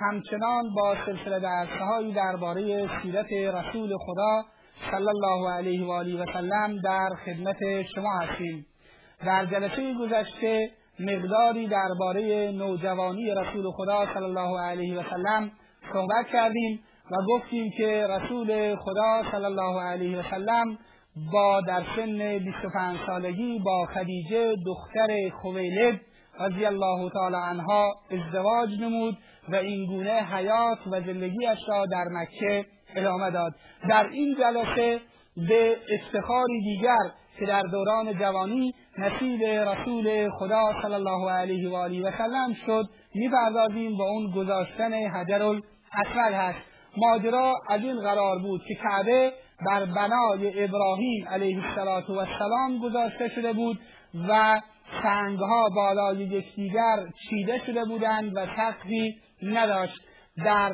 همچنان با سلسله درسهایی درباره سیرت رسول خدا صلی الله علیه و آله و سلم در خدمت شما هستیم. در جلسه گذشته مقداری درباره نوجوانی رسول خدا صلی الله علیه و سلم صحبت کردیم و گفتیم که رسول خدا صلی الله علیه و سلم با در سن 25 سالگی با خدیجه دختر خویلد رضی الله تعالی عنها ازدواج نمود و این گونه حیات و زندگیش را در مکه ادامه داد. در این جلسه به افتخاری دیگر که در دوران جوانی نصیب رسول خدا صلی الله علیه و آله و سلم شد می‌پردازیم و اون گذاشتن حجر الاسود هست. ماجرا از این قرار بود که کعبه بر بنای ابراهیم علیه السلام گذاشته شده بود و سنگها بالای یکدیگر چیده شده بودند و سقفی نداشت. در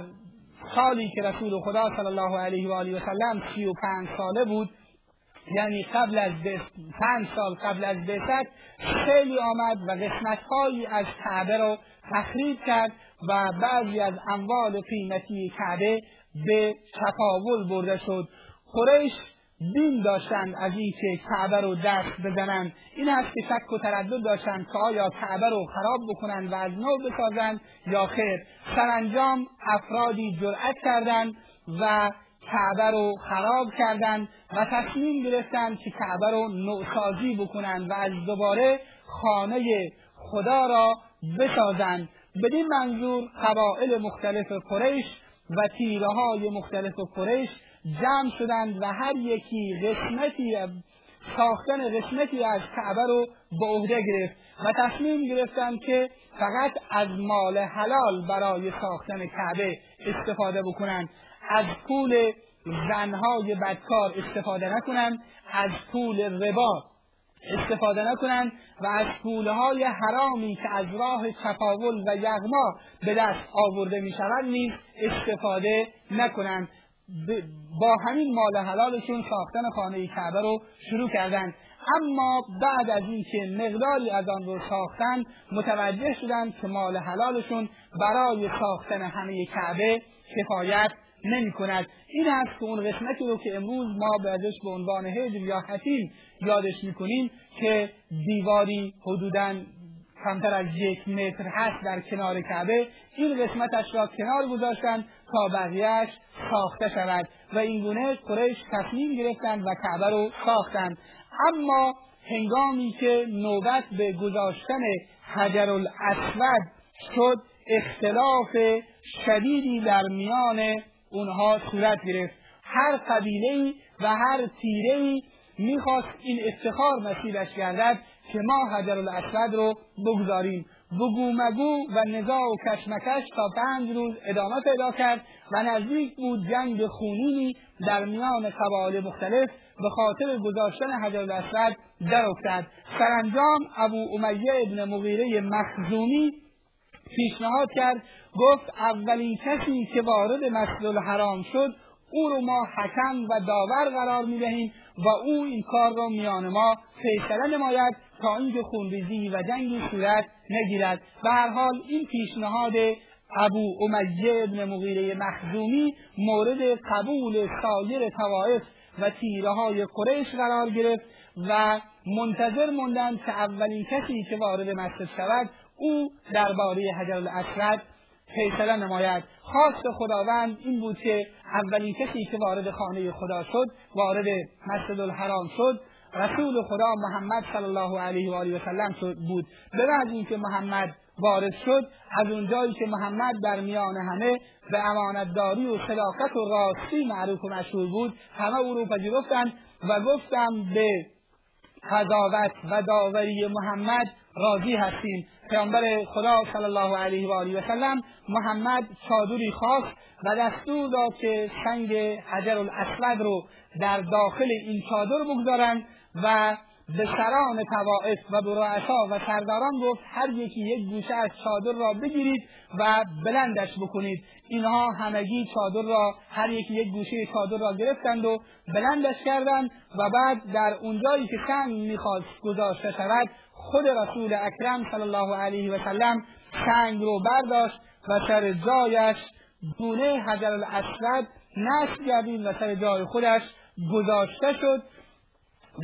سالی که رسول خدا صلی الله علیه و آله و سلم 35 ساله بود یعنی قبل از پنج سال قبل از بعثت خیلی آمد و قسمت هایی از کعبه رو تخریب کرد و بعضی از اموال قیمتی کعبه به تفاول برده شد. قریش دین داشتند از اینکه کعبه رو دست بزنند این است که شک و تردد داشتند که آیا کعبه رو خراب بکنند و از نو بسازند یا خیر. سرانجام افرادی جرأت کردند و کعبه رو خراب کردند و تصمیم گرفتند که کعبه رو نوسازی بکنند و از دوباره خانه خدا را بسازند بدین منظور قبائل مختلف قریش و تیره های مختلف قریش جمع شدند و هر یکی قسمتی ساختن قسمتی از کعبه رو به عهده گرفت و تصمیم گرفتند که فقط از مال حلال برای ساختن کعبه استفاده بکنند. از پول زنهای بدکار استفاده نکنند از پول ربا استفاده نکنند و از پولهای حرامی که از راه تفاول و یغما به دست آورده می شود نیز استفاده نکنند. با همین مال حلالشون ساختن خانه کعبه رو شروع کردند اما بعد از اینکه مقداری از آن رو ساختند متوجه شدند که مال حلالشون برای ساختن همه کعبه کفایت نمی کند این است که اون قسمتی رو که امروز ما به ازش به عنوان هجر یا حتیم یادش می‌کنیم که دیواری حدوداً کمتر از یک متر هست در کنار کعبه. این قسمتش را کنار گذاشتند تا بقیهش ساخته شود. و این گونه قریش تصمیم گرفتند و کعبه رو ساختند. اما هنگامی که نوبت به گذاشتن حجر الاسود شد اختلاف شدیدی در میان اونها صورت گرفت. هر قبیله و هر تیره می‌خواست این افتخار نصیبش گردد. که ما حجر الاسود رو بگذاریم. بگو مگو و نزاع و کشمکش تا پنج روز ادامه پیدا کرد و نزدیک بود جنگ خونینی در میان قبایل مختلف به خاطر گذاشتن حجر الاسود در افتاد سرانجام ابو امیه ابن مغیره مخزومی پیشنهاد کرد گفت اولین کسی که وارد مسجد الحرام شد او رو ما حکم و داور قرار می دهیم و او این کار را میان ما فیصله نماید تا اینکه خونریزی و جنگی صورت نگیرد. و هر حال این پیشنهاد ابو امیه ابن مغیره مخزومی مورد قبول سایر توائف و تیره های قریش قرار گرفت و منتظر موندند که اولین کسی که وارد مسجد شود او درباره حجر الاسود فیصله نماید. خواست خداوند این بود که اولین کسی که وارد خانه خدا شد وارد مسجد الحرام شد رسول خدا محمد صلی الله علیه و آله و سلم بود. به محض اینکه محمد وارد شد از اونجایی که محمد در میان همه به امانتداری و صداقت و راستی معروف و مشهور بود همه او رو پذیرفتند و گفتم به قضاوت و داوری محمد راضی هستیم. پیامبر خدا صلی الله علیه و آله و سلم محمد چادری خواست و دستور داد که سنگ حجر الاسود رو در داخل این چادر بگذارند و به سران توائف و به و سرداران گفت هر یکی یک گوشه از چادر را بگیرید و بلندش بکنید. اینها همگی چادر را هر یکی یک گوشه چادر را گرفتند و بلندش کردند و بعد در اونجایی که سنگ می‌خواست گذاشته شود خود رسول اکرم صلی الله علیه و سلم سنگ رو برداشت و سر جایش دونه حجر الاسود نصب گردید و سر جای خودش گذاشته شد.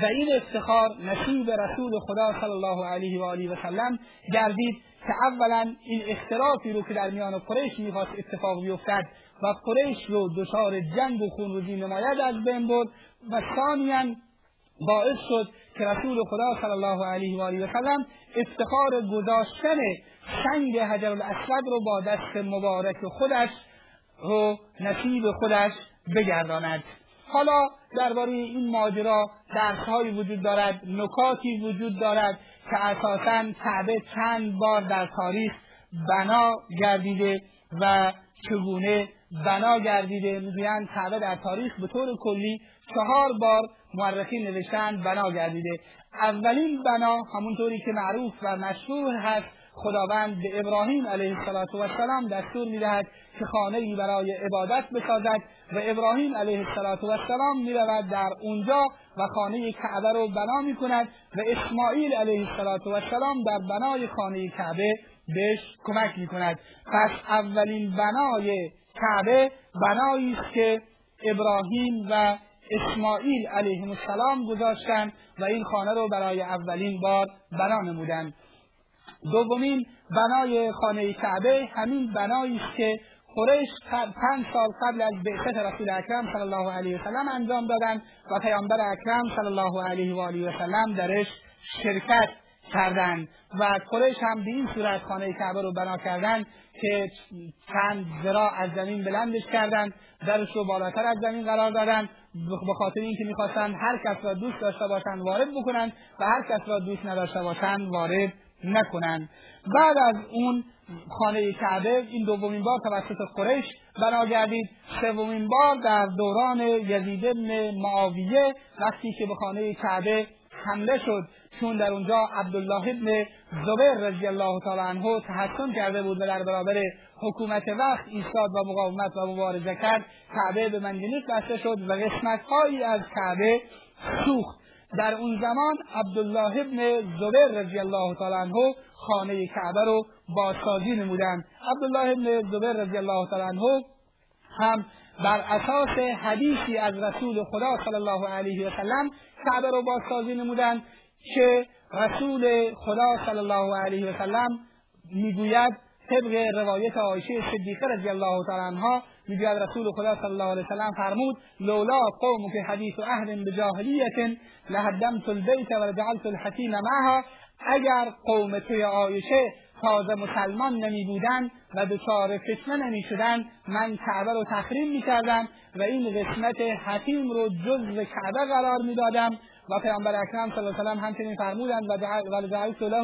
و این افتخار نصیب رسول خدا صلی الله علیه و آله و سلم گردید که اولا این اختلافی رو که در میان قریش می‌خواست اتفاق بیفتد و قریش رو دچار جنگ و خونریزی نماید از بین برد و ثانیا باعث شد که رسول خدا صلی الله علیه و آله و سلم افتخار گذاشتن سنگ حجر الاسود رو با دست مبارک خودش رو نصیب خودش بگرداند. حالا درباره این ماجرا درسهایی وجود دارد نکاتی وجود دارد که اساسا کعبه چند بار در تاریخ بنا گردیده و چگونه بنا گردیده. می‌گویند کعبه در تاریخ به طور کلی چهار بار مورخین نوشتن بنا گردیده. اولین بنا همونطوری که معروف و مشهور هست خداوند به ابراهیم علیه السلام دستور می‌دهد که خانه ای برای عبادت بسازد و ابراهیم علیه السلام می‌رود در اونجا و خانه کعبه رو بنا می کند و اسماعیل علیه السلام در بنای خانه کعبه بهش کمک می کند پس اولین بنای کعبه بنایی است که ابراهیم و اسماعیل علیه السلام گذاشتند و این خانه رو برای اولین بار بنا نمودند دومین بنای خانه کعبه همین بنایی است که قریش پنج سال قبل از بعثت رسول اکرم صلی الله علیه وسلم انجام دادند و پیامبر اکرم صلی الله علیه و آله وسلم درش شرکت کردند و قریش هم به این صورت خانه کعبه رو بنا کردند که چند ذراع از زمین بلندش کردند درش رو بالاتر از زمین قرار دادند به خاطر اینکه می‌خواستند هر کس را دوست داشته باشند وارد بکنند و هر کس را دوست نداشته باشند وارد نکنند بعد از اون خانه کعبه این دومین بار توسط قریش بنا گردید. سومین بار در دوران یزید بن معاویه وقتی که به خانه کعبه حمله شد چون در اونجا عبدالله ابن زبیر رضی الله تعالی عنه تحسن کرده بود و در برابر حکومت وقت ایستاد و مقاومت و مبارزه کرد. کعبه به منجنیق بسته شد و قسمت از کعبه سوخت. در اون زمان عبدالله ابن زبیر رضی الله تعالی عنه خانه کعبه رو بازسازی نمودند. عبدالله ابن زبیر رضی الله تعالی عنه هم بر اساس حدیثی از رسول خدا صلی الله علیه و سلم کعبه رو بازسازی نمودند که رسول خدا صلی الله علیه و سلم می‌گوید طبق روایت عایشه صدیقه رضی الله تعالی عنها می‌گوید رسول خدا صلی الله علیه وسلم فرمود لولا قوم که حدیث عهد بجاهلیت لهدمت البیت و لجعلت الحکیم معها. اگر قوم توی عایشه تازه مسلمان نمی بودن و دچار فتنه نمی شدن من کعبه رو تخریم می کردم و این قسمت حکیم رو جزو کعبه قرار می دادم و پیامبر اکرم صلی الله علیه و همچنین فرمودند و جعلت له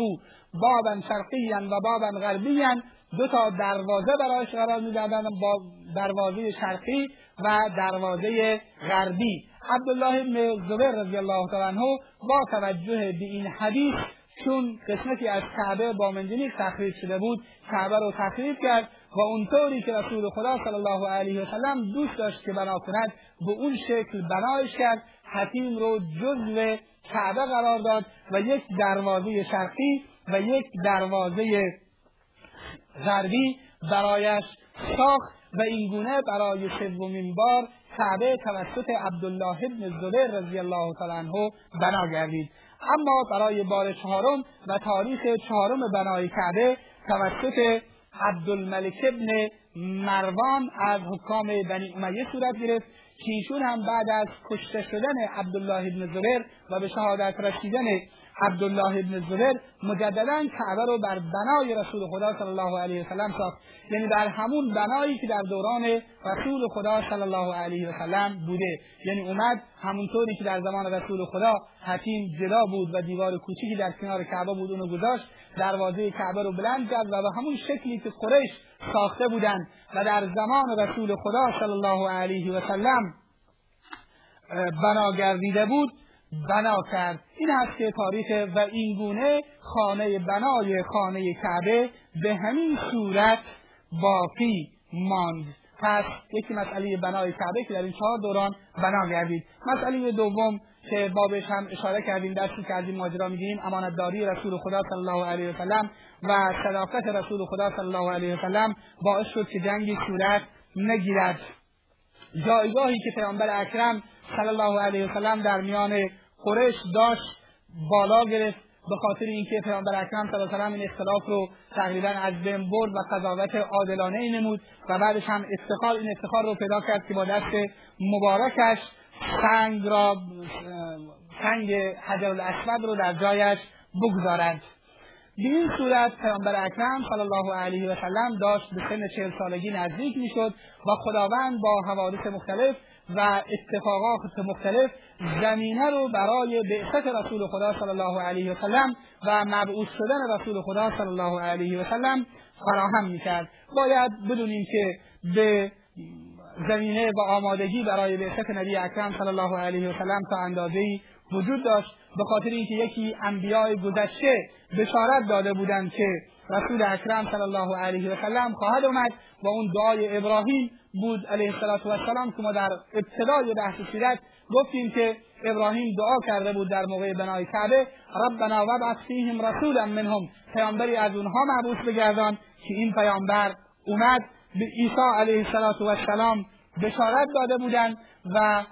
بابا شرقیا و بابا غربیا. دو تا دروازه برایش قرار می‌دادند با دروازه شرقی و دروازه غربی. عبدالله بن زبیر رضی الله تعالی عنه با توجه به این حدیث چون قسمتی از کعبه با منجنیق تخریب شده بود کعبه رو تخریب کرد و اونطوری که رسول خدا صلی الله علیه و سلم دوست داشت که بنا کند به اون شکل بنایش کرد حتیم رو جزو کعبه قرار داد و یک دروازه شرقی و یک دروازه غربی برایش ساخت و اینگونه برای سومین بار کعبه توسط عبدالله ابن زبیر رضی الله تعالی عنه بنا گردید. اما برای بار چهارم و تاریخ چهارم بنای کعبه توسط عبدالملک ابن مروان از حکام بنی امیه صورت گرفت که ایشون هم بعد از کشته شدن عبدالله ابن زبیر و به شهادت رسیدن عبدالله ابن زبیر مجددا کعبه رو بر بنای رسول خدا صلی الله علیه وسلم ساخت. یعنی در همون بنایی که در دوران رسول خدا صلی الله علیه وسلم بوده. یعنی اومد همونطوری که در زمان رسول خدا حتیم جدا بود و دیوار کوچیکی در کنار کعبه بود اونو گذاشت دروازه کعبه رو بلند کرد و به همون شکلی که قریش ساخته بودند و در زمان رسول خدا صلی الله علیه و سلم بنا گردیده بود. بنا کرد. این است که تاریخ و این گونه خانه بنای خانه کعبه به همین صورت باقی ماند. پس یکی مسئله بنای کعبه که در این چهار دوران بنا گردید. مسئله دوم که بابش هم اشاره کردیم درسی این ماجرا میگیم امانتداری رسول خدا صلی الله علیه وسلم و صداقت رسول خدا صلی الله علیه وسلم باعث شد که جنگی صورت نگیرد. جایگاهی که پیامبر اکرم صلی الله علیه وسلم در میان قریش داشت بالا گرفت به خاطر اینکه پیامبر اکرم صلی الله علیه این اختلاف رو تقریبا از بین برد و قضاوت عادلانه نمود و بعدش هم افتخار این افتخار رو پیدا کرد که با دست مبارکش سنگ را سنگ حجر الاسود رو در جایش بگذارد به این صورت پیامبر اکرم صلی الله علیه و سلم داشت به سن چهل سالگی نزدیک می‌شد و خداوند با حوادث مختلف و اتفاقات مختلف زمینه رو برای بعثت رسول خدا صلی الله علیه و سلم و مبعوث شدن رسول خدا صلی الله علیه و سلم فراهم می‌کرد. باید بدونیم که به زمینه و آمادگی برای بعثت نبی اکرم صلی الله علیه و سلم تا اندازه وجود داشت به خاطر اینکه یکی انبیاء گذشته بشارت داده بودند که رسول اکرم صلی الله علیه و سلم خواهد آمد و اون دعای ابراهیم بود علیه السلام که ما در ابتدای بحث سیرت گفتیم که ابراهیم دعا کرده بود در موقع بنای کعبه ربنا وبعث فیهم رسولا منهم. پیامبری از اونها معبوس بگردان که این پیامبر اومد به عیسی علیه السلام بشارت داده بودند و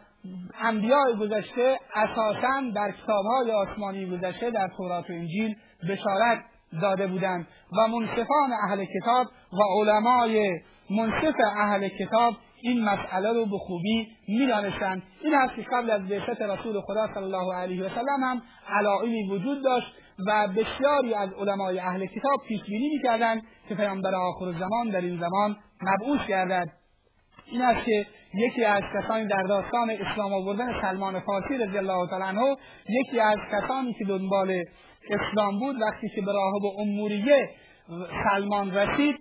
انبیاء گذشته اساسا در کتابهای آسمانی گذشته در تورات و انجیل بشارت داده بودند و منصفان اهل کتاب و علمای منصف اهل کتاب این مسئله رو به خوبی می‌دانستند. این است که قبل از بعثت رسول خدا صلی الله علیه و سلم هم علائمی وجود داشت و بسیاری از علمای اهل کتاب پیش بینی می‌کردند که پیامبر آخر زمان در این زمان مبعوث گردد. این است که یکی از کسانی در داستان اسلام آوردن سلمان فارسی رضی الله تعالی عنه یکی از کسانی که دنبال اسلام بود وقتی که به راهب اموریه سلمان رسید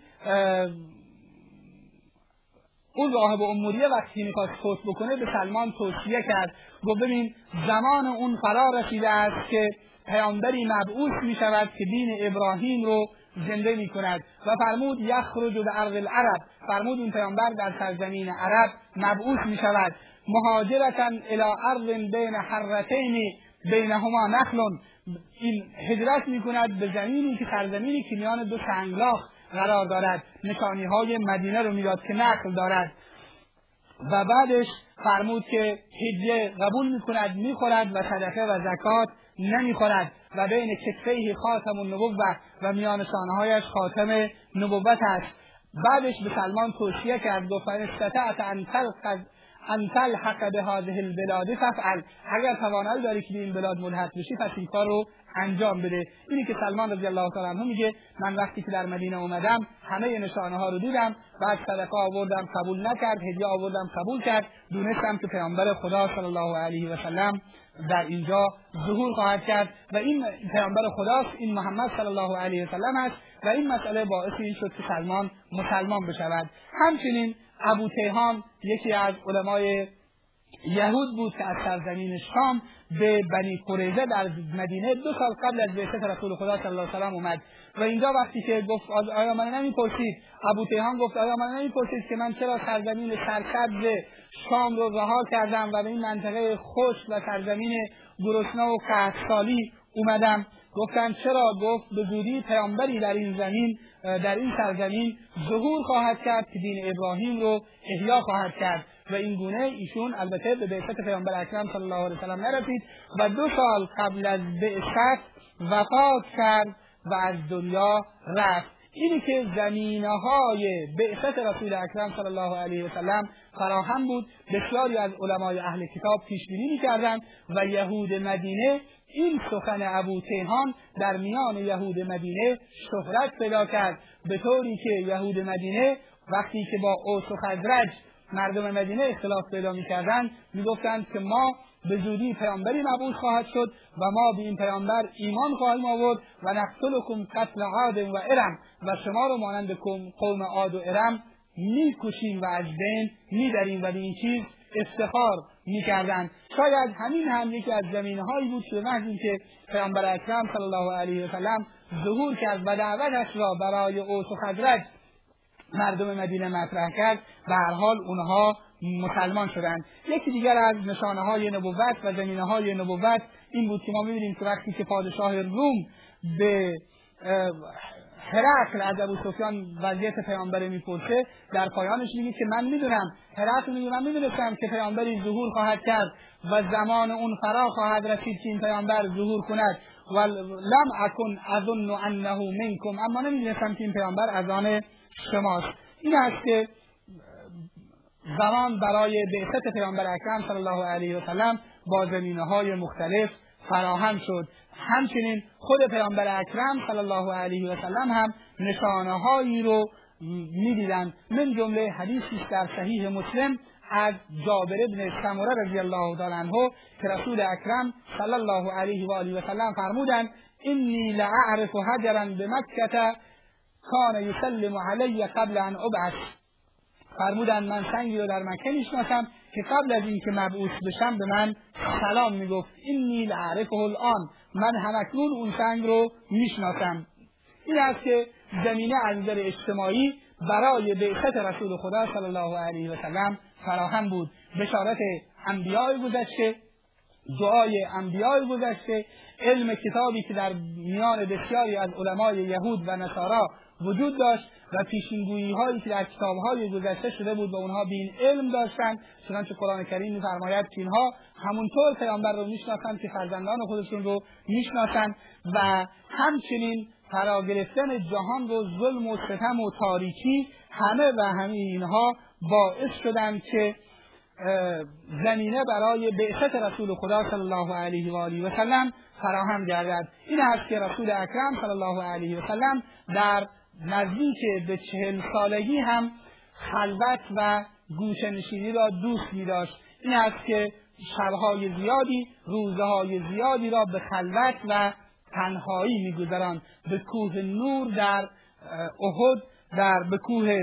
اون راهب اموریه وقتی می‌خواست فوت بکنه به سلمان توصیه کرد. گفت ببین زمان اون فرا رسیده است که پیامبری مبعوث می شود که دین ابراهیم رو زنده می کند و فرمود یخرج به ارض العرب. فرمود این پیامبر در سرزمین عرب مبعوث می شود مهاجرتا الى ارض بین حرتین بینهما نخل این هجرت می کند به زمینی که سرزمینی که میان دو سنگلاخ قرار دارد. نشانی های مدینه رو می‌داد که نخل دارد. و بعدش فرمود که هجه قبول می کند می خورد و صدقه و زکات نمی خورد و بین کتفه خاتم النبوه و میان شانهایش خاتم نبوت است. بعدش به سلمان توصیه کرد گفت استطعت ان تلقد ان تلحق به هذه البلاد ففعل اگر توانایی داری که این بلاد ملحق بشی پس این کار رو انجام بده. اینی که سلمان رضی الله تعالی عنه میگه من وقتی که در مدینه اومدم همه نشانه ها رو دیدم بعد صدقه آوردم قبول نکرد هدیه آوردم قبول کرد دونستم که پیامبر خدا صلی الله علیه و سلم در اینجا ظهور خواهد کرد و این پیامبر خداست این محمد صلی الله علیه و سلم است و این مسئله باعث این شد که سلمان مسلمان بشود. همچنین ابو تیهان یکی از علمای یهود بود که از سرزمین شام به بنی قریظه در مدینه دو سال قبل از بعثت رسول خدا صلی الله علیه و اومد. و اینجا وقتی که گفت آیا من نمی‌پرسید؟ ابو تیهان گفت آیا من نمی‌پرسید که من چرا سرزمین سرسبز شام رو رها کردم و به این منطقه خوش و سرزمین گرسنه و قحطسالی اومدم. گفتن چرا؟ گفت به زودی پیامبری در این زمین در این سرزمین ظهور خواهد کرد که دین ابراهیم رو احیا خواهد کرد. و این گونه ایشون البته به بعثت پیامبر اکرم صلی الله علیه وسلم نرسید و دو سال قبل از بعثت وفات کرد و از دنیا رفت. اینی که زمینه های بعثت رسول اکرم صلی الله علیه و سلم فراهم بود بسیاری از علمای اهل کتاب پیش بینی می‌کردند و یهود مدینه این سخن ابو تیهان در میان یهود مدینه شهرت پیدا کرد. به طوری که یهود مدینه وقتی که با اوس و خزرج مردم مدینه اختلاف پیدا می‌کردند می‌گفتند که ما به زودی پیامبری مبعوث خواهد شد و ما به این پیامبر ایمان خواهیم آورد و نقتلکم قتل عاد و ارم و شما رو مانند قوم عاد و ارم می‌کشیم و از بین میدریم. و به این چیز افتخار می‌کردند. شاید همین هم یکی از زمینه هایی بود که محض که پیامبر اکرم صلی الله علیه و سلم ظهور کرد و دعوتش را برای اوس و خزرج مردم مدینه مطرح کرد به هر حال اونها مسلمان شدند. یکی دیگر از نشانه های نبوت و زمینه های نبوت این بود که ما می‌بینیم که وقتی که پادشاه روم به هرقل از ابو سفیان وضعیت پیامبر می‌پرسه در پایانش میگه که من می‌دونم هرقل میگه من می‌دونستم که پیامبری ظهور خواهد کرد و زمان اون فرا خواهد رسید که این پیامبر ظهور کند. و لم اکن اظن انه منکم اما نمی‌دونستم که این پیامبر از آن شماست. این است که زمان برای بعثت پیامبر اکرم صلی الله علیه و سلم با زمینه های مختلف فراهم شد. همچنین خود پیامبر اکرم صلی الله علیه و سلم هم نشانه هایی رو می‌دیدند. من جمله حدیثی در صحیح مسلم از جابر ابن سمره رضی الله تعالی عنه که رسول اکرم صلی الله علیه و آله و سلم فرمودند انی لاعرف حجرا بمکه کان یسلم علی قبل ان ابعث. فرمودن من سنگی رو در مکه می‌شناسم که قبل از اینکه مبعوث بشم به من سلام می‌گفت. اینی لعرفه الان من همکنون اون سنگ رو می‌شناسم. این است که زمینه از نظر اجتماعی برای بعثت رسول خدا صلی الله علیه و سلم فراهم بود. بشارت انبیاء گذشته دعای انبیاء گذشته علم کتابی که در میان بسیاری از علمای یهود و نصارا وجود داشت و پیشینگویی هایی که در کتاب های گذشته شده بود و اونها به این علم داشتند چنانچه قرآن کریم میفرماید که اینها همونطور پیامبر رو می‌شناسند که فرزندان خودشون رو می‌شناسند و همچنین فرا جهان رو ظلم و ستم و تاریکی همه و همه اینها باعث شدند که زمینه برای بعثت رسول خدا صلی الله علیه و آله و سلم فراهم گردد. این است که رسول اکرم صلی الله علیه و سلم در نزدیک به چهل سالگی هم خلوت و گوشنشینی را دوست می داشت این است که شبهای زیادی روزه های زیادی را به خلوت و تنهایی میگذراند. به کوه نور در احد در به کوه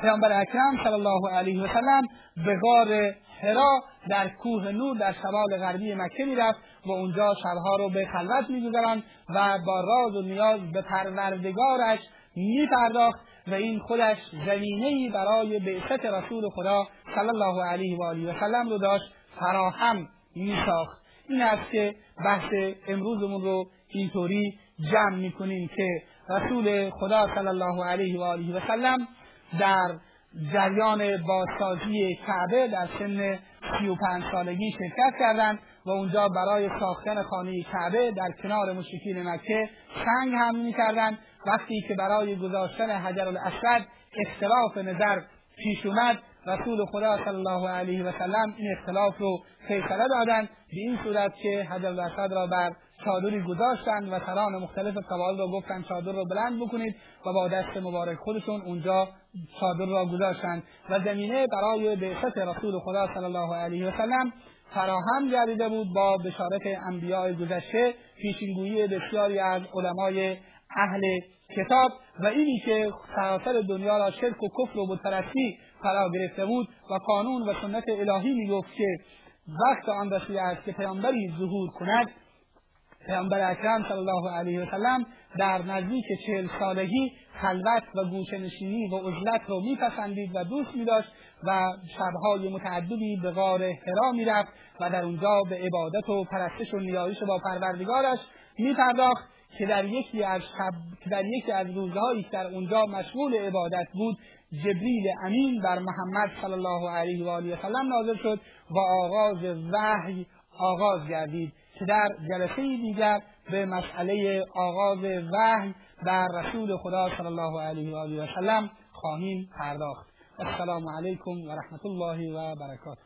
پیامبر اکرم صلی الله علیه و سلم به غار هرا در کوه نور در شمال غربی مکه می‌رفت و اونجا شبها رو به خلوت میگذراند و با راز و نیاز به پروردگارش میپرداخت و این خودش زمینه برای بعثت رسول خدا صلی الله علیه و آله و سلم رو داشت فراهم میساخت. این است که بحث امروزمون رو اینطوری جمع می‌کنیم که رسول خدا صلی الله علیه و آله و سلم در جریان بازسازی کعبه در سن 35 سالگی شرکت کردند و اونجا برای ساختن خانه کعبه در کنار مشرکین مکه سنگ هم می‌کردند. وقتی که برای گذاشتن حجر الاسود اختلاف نظر پیش اومد رسول خدا صلی الله علیه و سلم این اختلاف رو فیصله دادند. به این صورت که حجر الاسود را بر چادری گذاشتند و سران مختلف قبایل را گفتند. چادر رو بلند بکنید و با دست مبارک خودشون اونجا چادر را گذاشتند و زمینه برای بعثت رسول خدا صلی الله علیه و سلم فراهم گردیده بود با بشارت انبیاء گذشته پیشینگویی بسیاری از علمای اهل کتاب و اینی که سراسر دنیا را شرک و کفر و بتپرستی فرا گرفته بود و قانون و سنت الهی می‌گفت که وقت آن رسیده است که پیامبری ظهور کند. پیامبر اکرم صلی الله علیه و سلم در نزدیک چهل سالگی خلوت و گوشنشینی و عزلت رو میپسندید و دوست میداشت و شبهای متعددی به غار حرا می‌رفت و در اونجا به عبادت و پرستش و نیایش با پروردگارش میپرداخت که در یکی از شب در یکی از روزهایی که در اونجا مشغول عبادت بود جبریل امین بر محمد صلی الله علیه و آله و سلم نازل شد و آغاز وحی آغاز گردید. که در جلسه دیگر به مسئله آغاز وحی بر رسول خدا صلی الله علیه و آله و سلم خواهیم پرداخت. السلام علیکم و رحمت الله و برکاته.